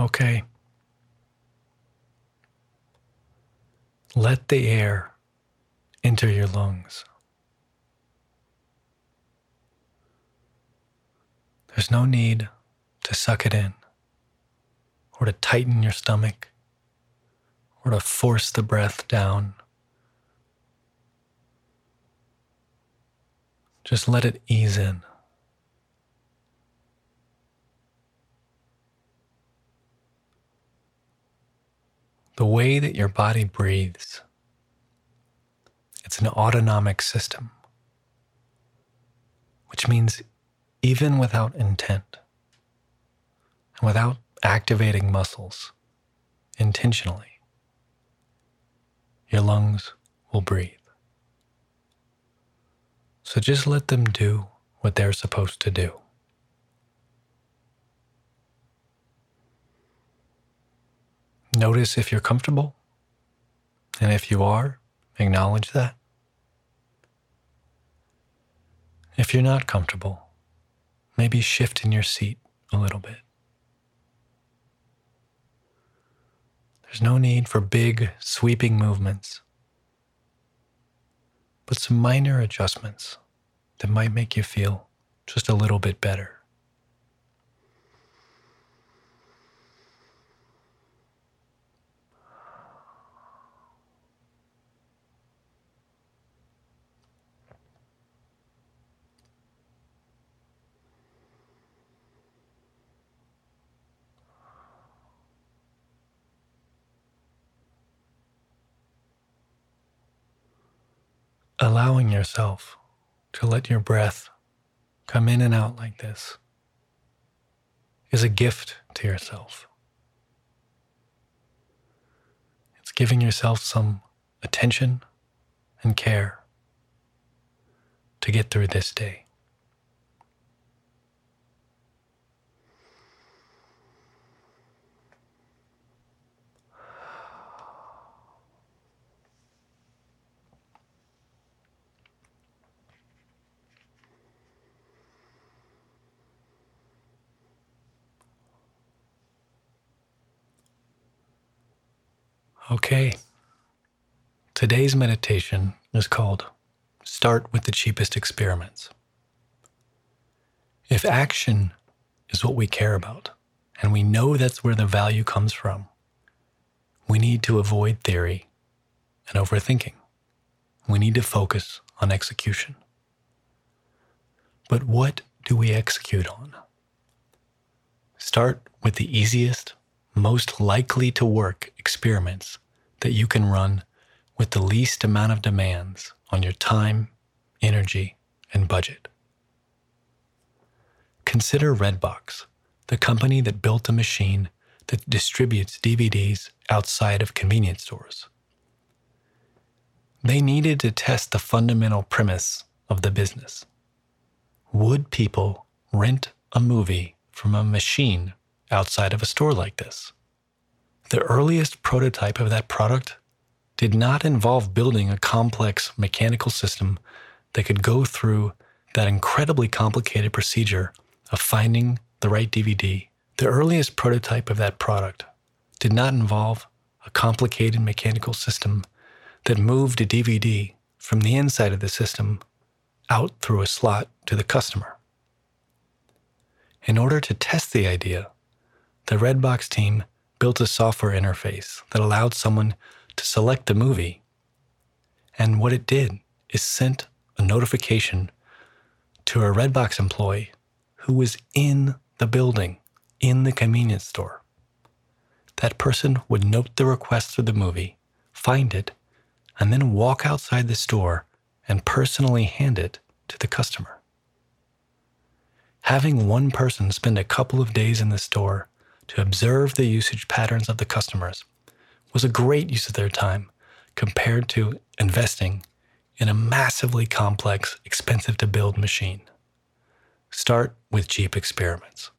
Okay. Let the air enter your lungs. There's no need to suck it in or to tighten your stomach or to force the breath down. Just let it ease in. The way that your body breathes, it's an autonomic system, which means even without intent and without activating muscles intentionally, your lungs will breathe. So just let them do what they're supposed to do. Notice if you're comfortable, and if you are, acknowledge that. If you're not comfortable, maybe shift in your seat a little bit. There's no need for big, sweeping movements, but some minor adjustments that might make you feel just a little bit better. Allowing yourself to let your breath come in and out like this is a gift to yourself. It's giving yourself some attention and care to get through this day. Okay. Today's meditation is called Start with the Cheapest Experiments. If action is what we care about, and we know that's where the value comes from, we need to avoid theory and overthinking. We need to focus on execution. But what do we execute on? Start with the easiest, most likely to work experiments that you can run with the least amount of demands on your time, energy, and budget. Consider Redbox, the company that built a machine that distributes DVDs outside of convenience stores. They needed to test the fundamental premise of the business. Would people rent a movie from a machine outside of a store like this? The earliest prototype of that product did not involve building a complex mechanical system that could go through that incredibly complicated procedure of finding the right DVD. The earliest prototype of that product did not involve a complicated mechanical system that moved a DVD from the inside of the system out through a slot to the customer. In order to test the idea, the Redbox team built a software interface that allowed someone to select the movie. And what it did is sent a notification to a Redbox employee who was in the building, in the convenience store. That person would note the request for the movie, find it, and then walk outside the store and personally hand it to the customer. Having one person spend a couple of days in the store to observe the usage patterns of the customers was a great use of their time compared to investing in a massively complex, expensive to build machine. Start with cheap experiments.